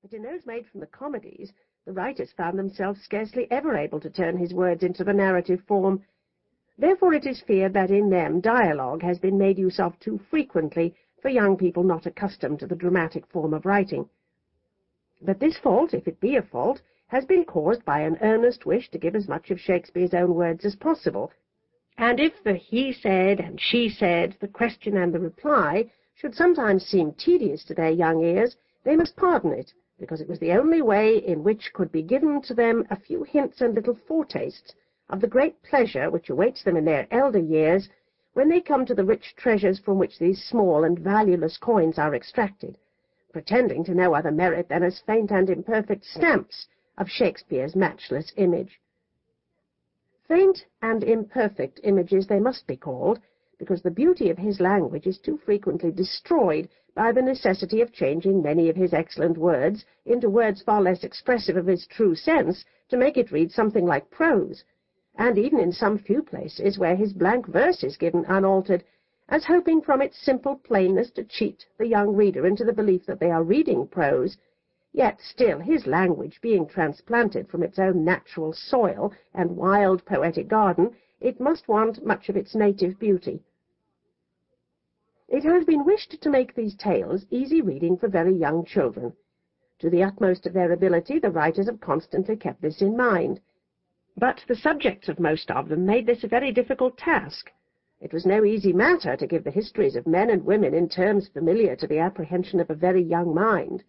But in those made from the comedies, the writers found themselves scarcely ever able to turn his words into the narrative form. Therefore it is feared that in them dialogue has been made use of too frequently for young people not accustomed to the dramatic form of writing. But this fault, if it be a fault, has been caused by an earnest wish to give as much of Shakespeare's own words as possible, and if the he said and she said, the question and the reply, should sometimes seem tedious to their young ears, they must pardon it, because it was the only way in which could be given to them a few hints and little foretastes of the great pleasure which awaits them in their elder years when they come to the rich treasures from which these small and valueless coins are extracted, pretending to no other merit than as faint and imperfect stamps of Shakespeare's matchless image. Faint and imperfect images they must be called, because the beauty of his language is too frequently destroyed by the necessity of changing many of his excellent words into words far less expressive of his true sense to make it read something like prose, and even in some few places where his blank verse is given unaltered, as hoping from its simple plainness to cheat the young reader into the belief that they are reading prose, Yet still his language being transplanted from its own natural soil and wild poetic garden, it must want much of its native beauty. It has been wished to make these tales easy reading for very young children. To the utmost of their ability the writers have constantly kept this in mind. But the subjects of most of them made this a very difficult task. It was no easy matter to give the histories of men and women in terms familiar to the apprehension of a very young mind.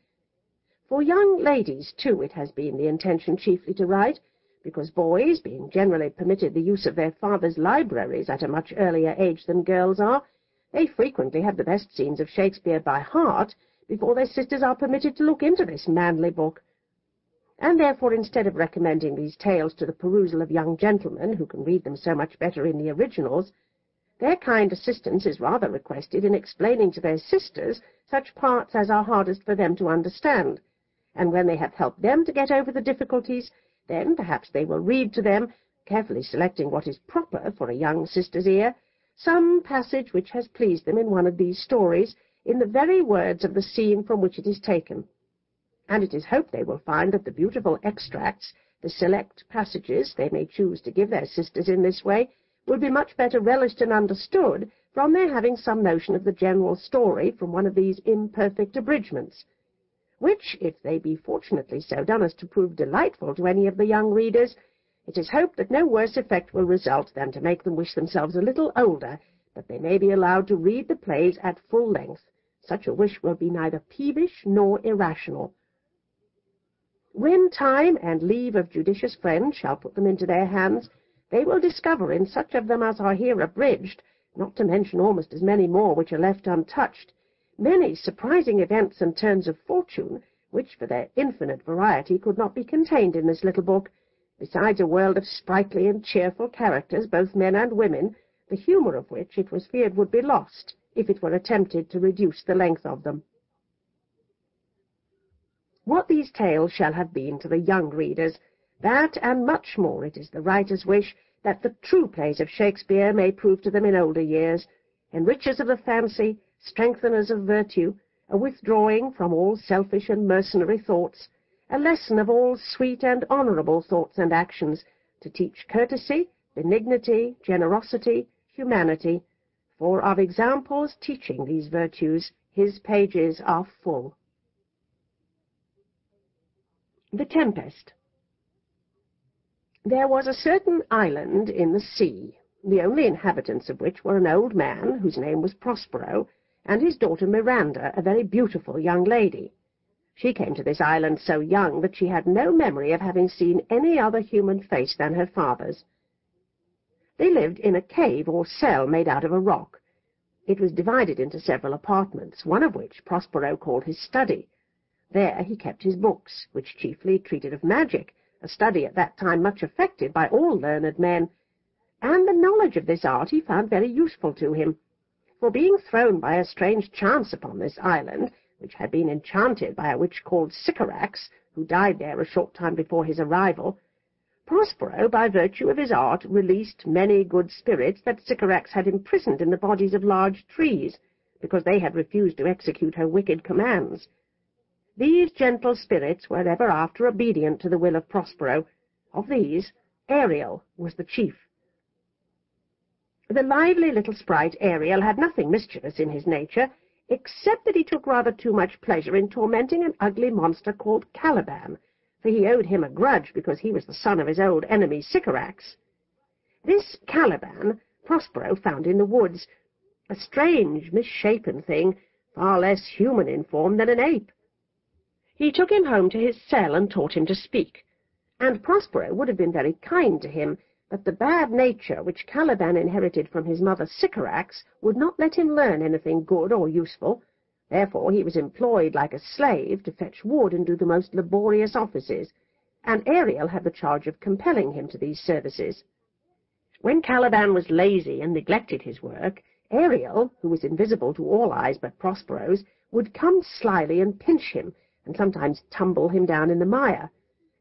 For young ladies, too, it has been the intention chiefly to write, because boys, being generally permitted the use of their fathers' libraries at a much earlier age than girls are, they frequently have the best scenes of Shakespeare by heart before their sisters are permitted to look into this manly book. And therefore, instead of recommending these tales to the perusal of young gentlemen, who can read them so much better in the originals, their kind assistance is rather requested in explaining to their sisters such parts as are hardest for them to understand, and when they have helped them to get over the difficulties, then perhaps they will read to them, carefully selecting what is proper for a young sister's ear, some passage which has pleased them in one of these stories, in the very words of the scene from which it is taken. And it is hoped they will find that the beautiful extracts, the select passages they may choose to give their sisters in this way, will be much better relished and understood from their having some notion of the general story from one of these imperfect abridgments, which, if they be fortunately so done as to prove delightful to any of the young readers, it is hoped that no worse effect will result than to make them wish themselves a little older, that they may be allowed to read the plays at full length. Such a wish will be neither peevish nor irrational. When time and leave of judicious friends shall put them into their hands, they will discover in such of them as are here abridged, not to mention almost as many more which are left untouched, many surprising events and turns of fortune, which for their infinite variety could not be contained in this little book, besides a world of sprightly and cheerful characters, both men and women, the humour of which it was feared would be lost if it were attempted to reduce the length of them. What these tales shall have been to the young readers, that and much more it is the writer's wish that the true plays of Shakespeare may prove to them in older years, enrichers of the fancy, strengtheners of virtue, a withdrawing from all selfish and mercenary thoughts, a lesson of all sweet and honourable thoughts and actions, to teach courtesy, benignity, generosity, humanity, for of examples teaching these virtues his pages are full. The Tempest There was a certain island in the sea, the only inhabitants of which were an old man, whose name was Prospero, and his daughter Miranda, a very beautiful young lady. She came to this island so young that she had no memory of having seen any other human face than her father's. They lived in a cave or cell made out of a rock. It was divided into several apartments, one of which Prospero called his study. There he kept his books, which chiefly treated of magic, a study at that time much affected by all learned men, and the knowledge of this art he found very useful to him for being thrown by a strange chance upon this island, which had been enchanted by a witch called Sycorax, who died there a short time before his arrival, Prospero, by virtue of his art, released many good spirits that Sycorax had imprisoned in the bodies of large trees, because they had refused to execute her wicked commands. These gentle spirits were ever after obedient to the will of Prospero. Of these, Ariel was the chief. The lively little sprite Ariel had nothing mischievous in his nature, except that he took rather too much pleasure in tormenting an ugly monster called Caliban, for he owed him a grudge because he was the son of his old enemy Sycorax. This Caliban Prospero found in the woods, a strange, misshapen thing, far less human in form than an ape. He took him home to his cell and taught him to speak, and Prospero would have been very kind to him, but the bad nature which Caliban inherited from his mother Sycorax would not let him learn anything good or useful. Therefore he was employed like a slave to fetch wood and do the most laborious offices, and Ariel had the charge of compelling him to these services. When Caliban was lazy and neglected his work, Ariel, who was invisible to all eyes but Prospero's, would come slyly and pinch him, and sometimes tumble him down in the mire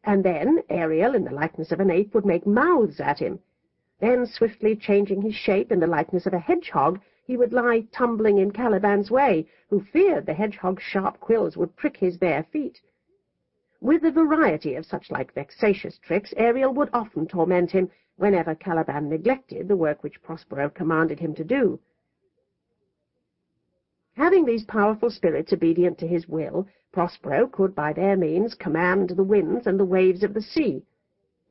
and then Ariel, in the likeness of an ape, would make mouths at him. Then, swiftly changing his shape in the likeness of a hedgehog, he would lie tumbling in Caliban's way, who feared the hedgehog's sharp quills would prick his bare feet. With a variety of such-like vexatious tricks, Ariel would often torment him whenever Caliban neglected the work which Prospero commanded him to do. Having these powerful spirits obedient to his will, Prospero could by their means command the winds and the waves of the sea.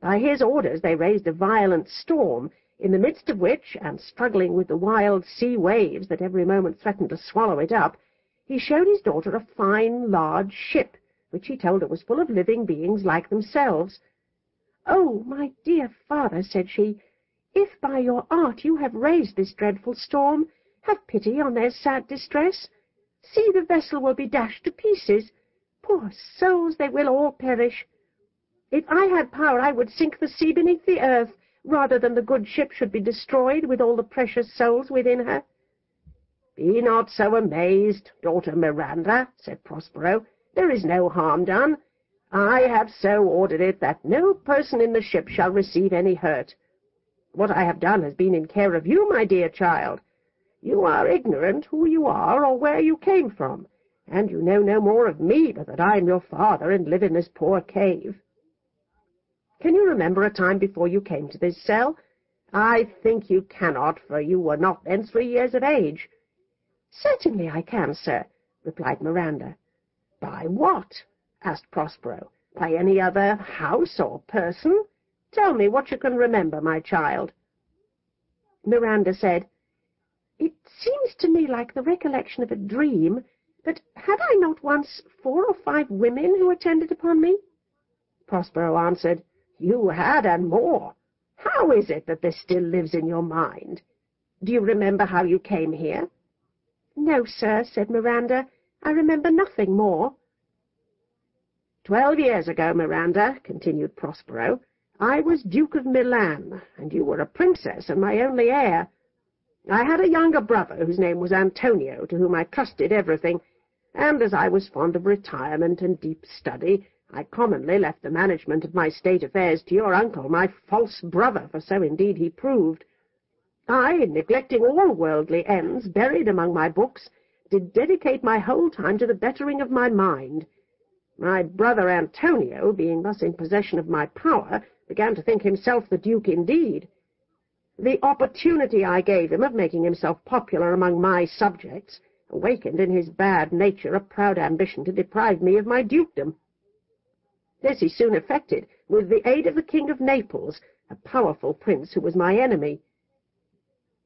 By his orders they raised a violent storm, in the midst of which, and struggling with the wild sea waves that every moment threatened to swallow it up, he showed his daughter a fine, large ship, which he told her was full of living beings like themselves. "Oh, my dear father," said she, "if by your art you have raised this dreadful storm, have pity on their sad distress. See, the vessel will be dashed to pieces. Poor souls, they will all perish. If I had power, I would sink the sea beneath the earth, rather than the good ship should be destroyed with all the precious souls within her. Be not so amazed, daughter Miranda, said Prospero. There is no harm done. I have so ordered it that no person in the ship shall receive any hurt. What I have done has been in care of you, my dear child. You are ignorant who you are or where you came from, and you know no more of me but that I am your father and live in this poor cave. Can you remember a time before you came to this cell? I think you cannot, for you were not then three years of age. Certainly I can, sir, replied Miranda. By what? asked Prospero. By any other house or person? Tell me what you can remember, my child. Miranda said, it seems to me like the recollection of a dream, but had I not once four or five women who attended upon me? Prospero answered, You had, and more. How is it that this still lives in your mind? Do you remember how you came here? No, sir, said Miranda. I remember nothing more. Twelve years ago, Miranda, continued Prospero, I was Duke of Milan, and you were a princess and my only heir. I had a younger brother whose name was Antonio, to whom I trusted everything, and as I was fond of retirement and deep study, I commonly left the management of my state affairs to your uncle, my false brother, for so indeed he proved. I, neglecting all worldly ends, buried among my books, did dedicate my whole time to the bettering of my mind. My brother Antonio, being thus in possession of my power, began to think himself the duke indeed, the opportunity I gave him of making himself popular among my subjects awakened in his bad nature a proud ambition to deprive me of my dukedom. This he soon effected with the aid of the King of Naples, a powerful prince who was my enemy.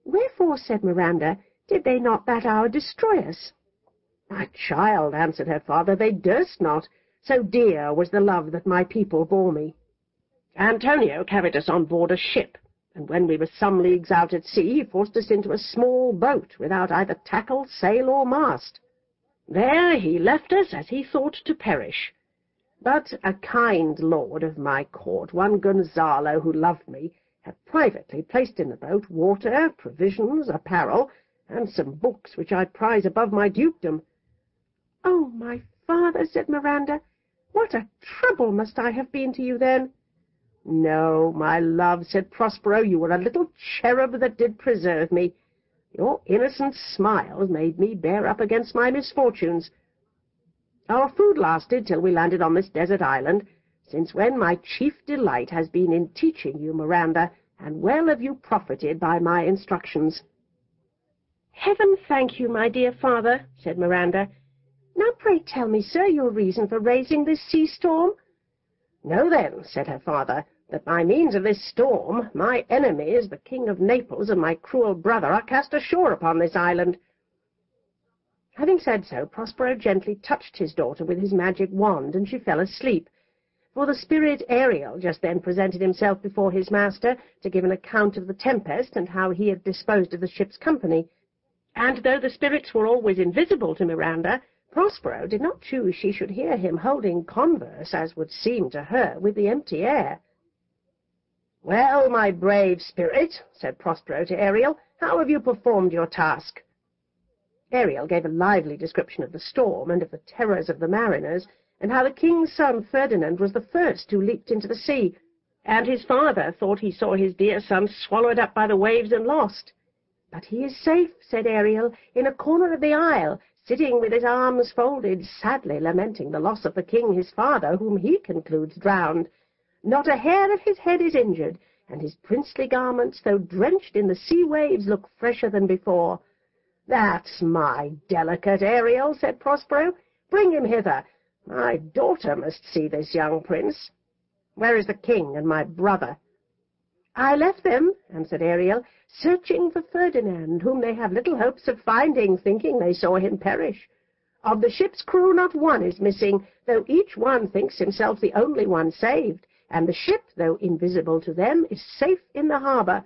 Wherefore, said Miranda, did they not that hour destroy us? My child, answered her father, they durst not, so dear was the love that my people bore me. Antonio carried us on board a ship, and when we were some leagues out at sea, he forced us into a small boat without either tackle, sail, or mast. There he left us, as he thought, to perish. But a kind lord of my court, one Gonzalo, who loved me, had privately placed in the boat water, provisions, apparel, and some books which I prize above my dukedom. "Oh, my father," said Miranda, "what a trouble must I have been to you then!" No, my love, said Prospero, you were a little cherub that did preserve me. Your innocent smiles made me bear up against my misfortunes. Our food lasted till we landed on this desert island, since when my chief delight has been in teaching you, Miranda, and well have you profited by my instructions. Heaven thank you, my dear father, said Miranda. Now pray tell me, sir, your reason for raising this sea storm. Know then, said her father, that by means of this storm my enemies, the King of Naples and my cruel brother, are cast ashore upon this island. Having said so, Prospero gently touched his daughter with his magic wand, and she fell asleep, for the spirit Ariel just then presented himself before his master to give an account of the tempest and how he had disposed of the ship's company. And though the spirits were always invisible to Miranda, Prospero did not choose she should hear him holding converse, as would seem to her, with the empty air. "Well, my brave spirit," said Prospero to Ariel, "how have you performed your task?" Ariel gave a lively description of the storm, and of the terrors of the mariners, and how the king's son Ferdinand was the first who leaped into the sea, and his father thought he saw his dear son swallowed up by the waves and lost. "But he is safe," said Ariel, "in a corner of the isle, sitting with his arms folded, sadly lamenting the loss of the king his father, whom he concludes drowned. Not a hair of his head is injured, and his princely garments, though drenched in the sea waves, look fresher than before. That's my delicate Ariel, said Prospero. Bring him hither. My daughter must see this young prince. Where is the king and my brother? I left them, answered Ariel, searching for Ferdinand, whom they have little hopes of finding, thinking they saw him perish. Of the ship's crew not one is missing, though each one thinks himself the only one saved and the ship, though invisible to them, is safe in the harbour.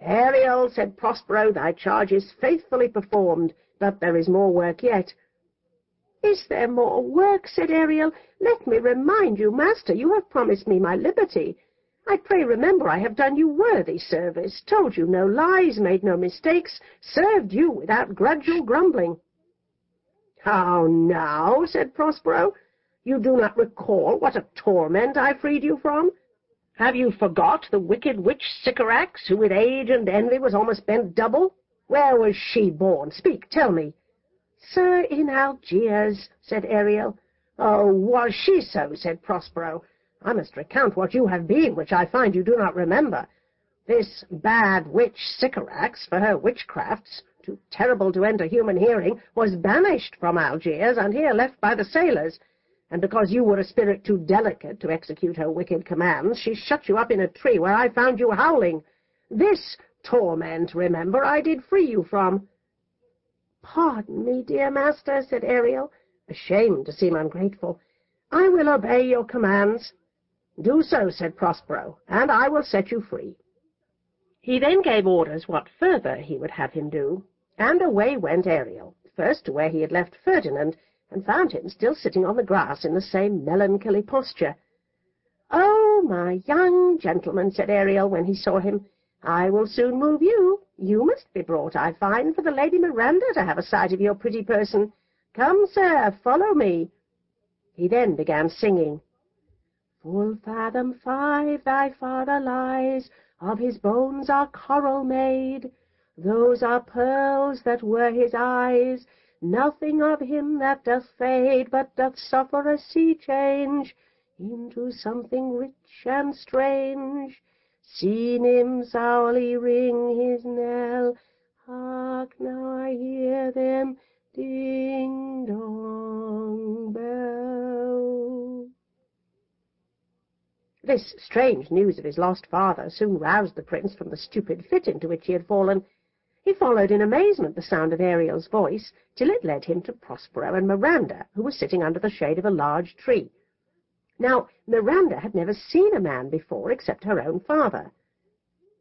Ariel, said Prospero, thy charge is faithfully performed, but there is more work yet. Is there more work? said Ariel. Let me remind you, master, you have promised me my liberty. I pray remember I have done you worthy service, told you no lies, made no mistakes, served you without grudge or grumbling. How now, said Prospero, you do not recall what a torment I freed you from? Have you forgot the wicked witch Sycorax, who with age and envy was almost bent double? Where was she born? Speak, tell me. Sir, in Algiers, said Ariel. Oh, was she so? said Prospero. I must recount what you have been, which I find you do not remember. This bad witch Sycorax, for her witchcrafts, too terrible to enter human hearing, was banished from Algiers, and here left by the sailors, and because you were a spirit too delicate to execute her wicked commands, she shut you up in a tree where I found you howling. This torment, remember, I did free you from. Pardon me, dear master, said Ariel, ashamed to seem ungrateful. I will obey your commands. Do so, said Prospero, and I will set you free. He then gave orders what further he would have him do, and away went Ariel, first to where he had left Ferdinand, and found him still sitting on the grass in the same melancholy posture. "Oh, my young gentleman," said Ariel, when he saw him, "I will soon move you. You must be brought, I find, for the Lady Miranda to have a sight of your pretty person. Come, sir, follow me." He then began singing. Full fathom five thy father lies, Of his bones are coral made, Those are pearls that were his eyes, Nothing of him that doth fade, but doth suffer a sea change Into something rich and strange. Sea nymphs hourly ring his knell, Hark now I hear them ding dong bell. This strange news of his lost father soon roused the prince from the stupid fit into which he had fallen, he followed in amazement the sound of Ariel's voice, till it led him to Prospero and Miranda, who were sitting under the shade of a large tree. Now, Miranda had never seen a man before except her own father.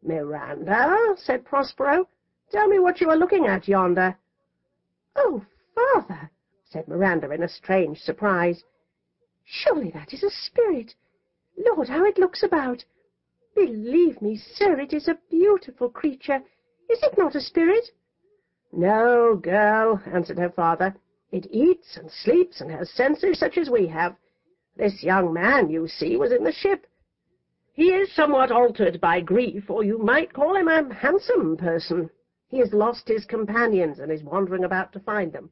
"Miranda," said Prospero, "tell me what you are looking at yonder." "Oh, father!" said Miranda in a strange surprise. "Surely that is a spirit. Lord, how it looks about! Believe me, sir, it is a beautiful creature. Is it not a spirit? No, girl, answered her father. It eats and sleeps and has senses such as we have. This young man, you see, was in the ship. He is somewhat altered by grief, or you might call him a handsome person. He has lost his companions and is wandering about to find them.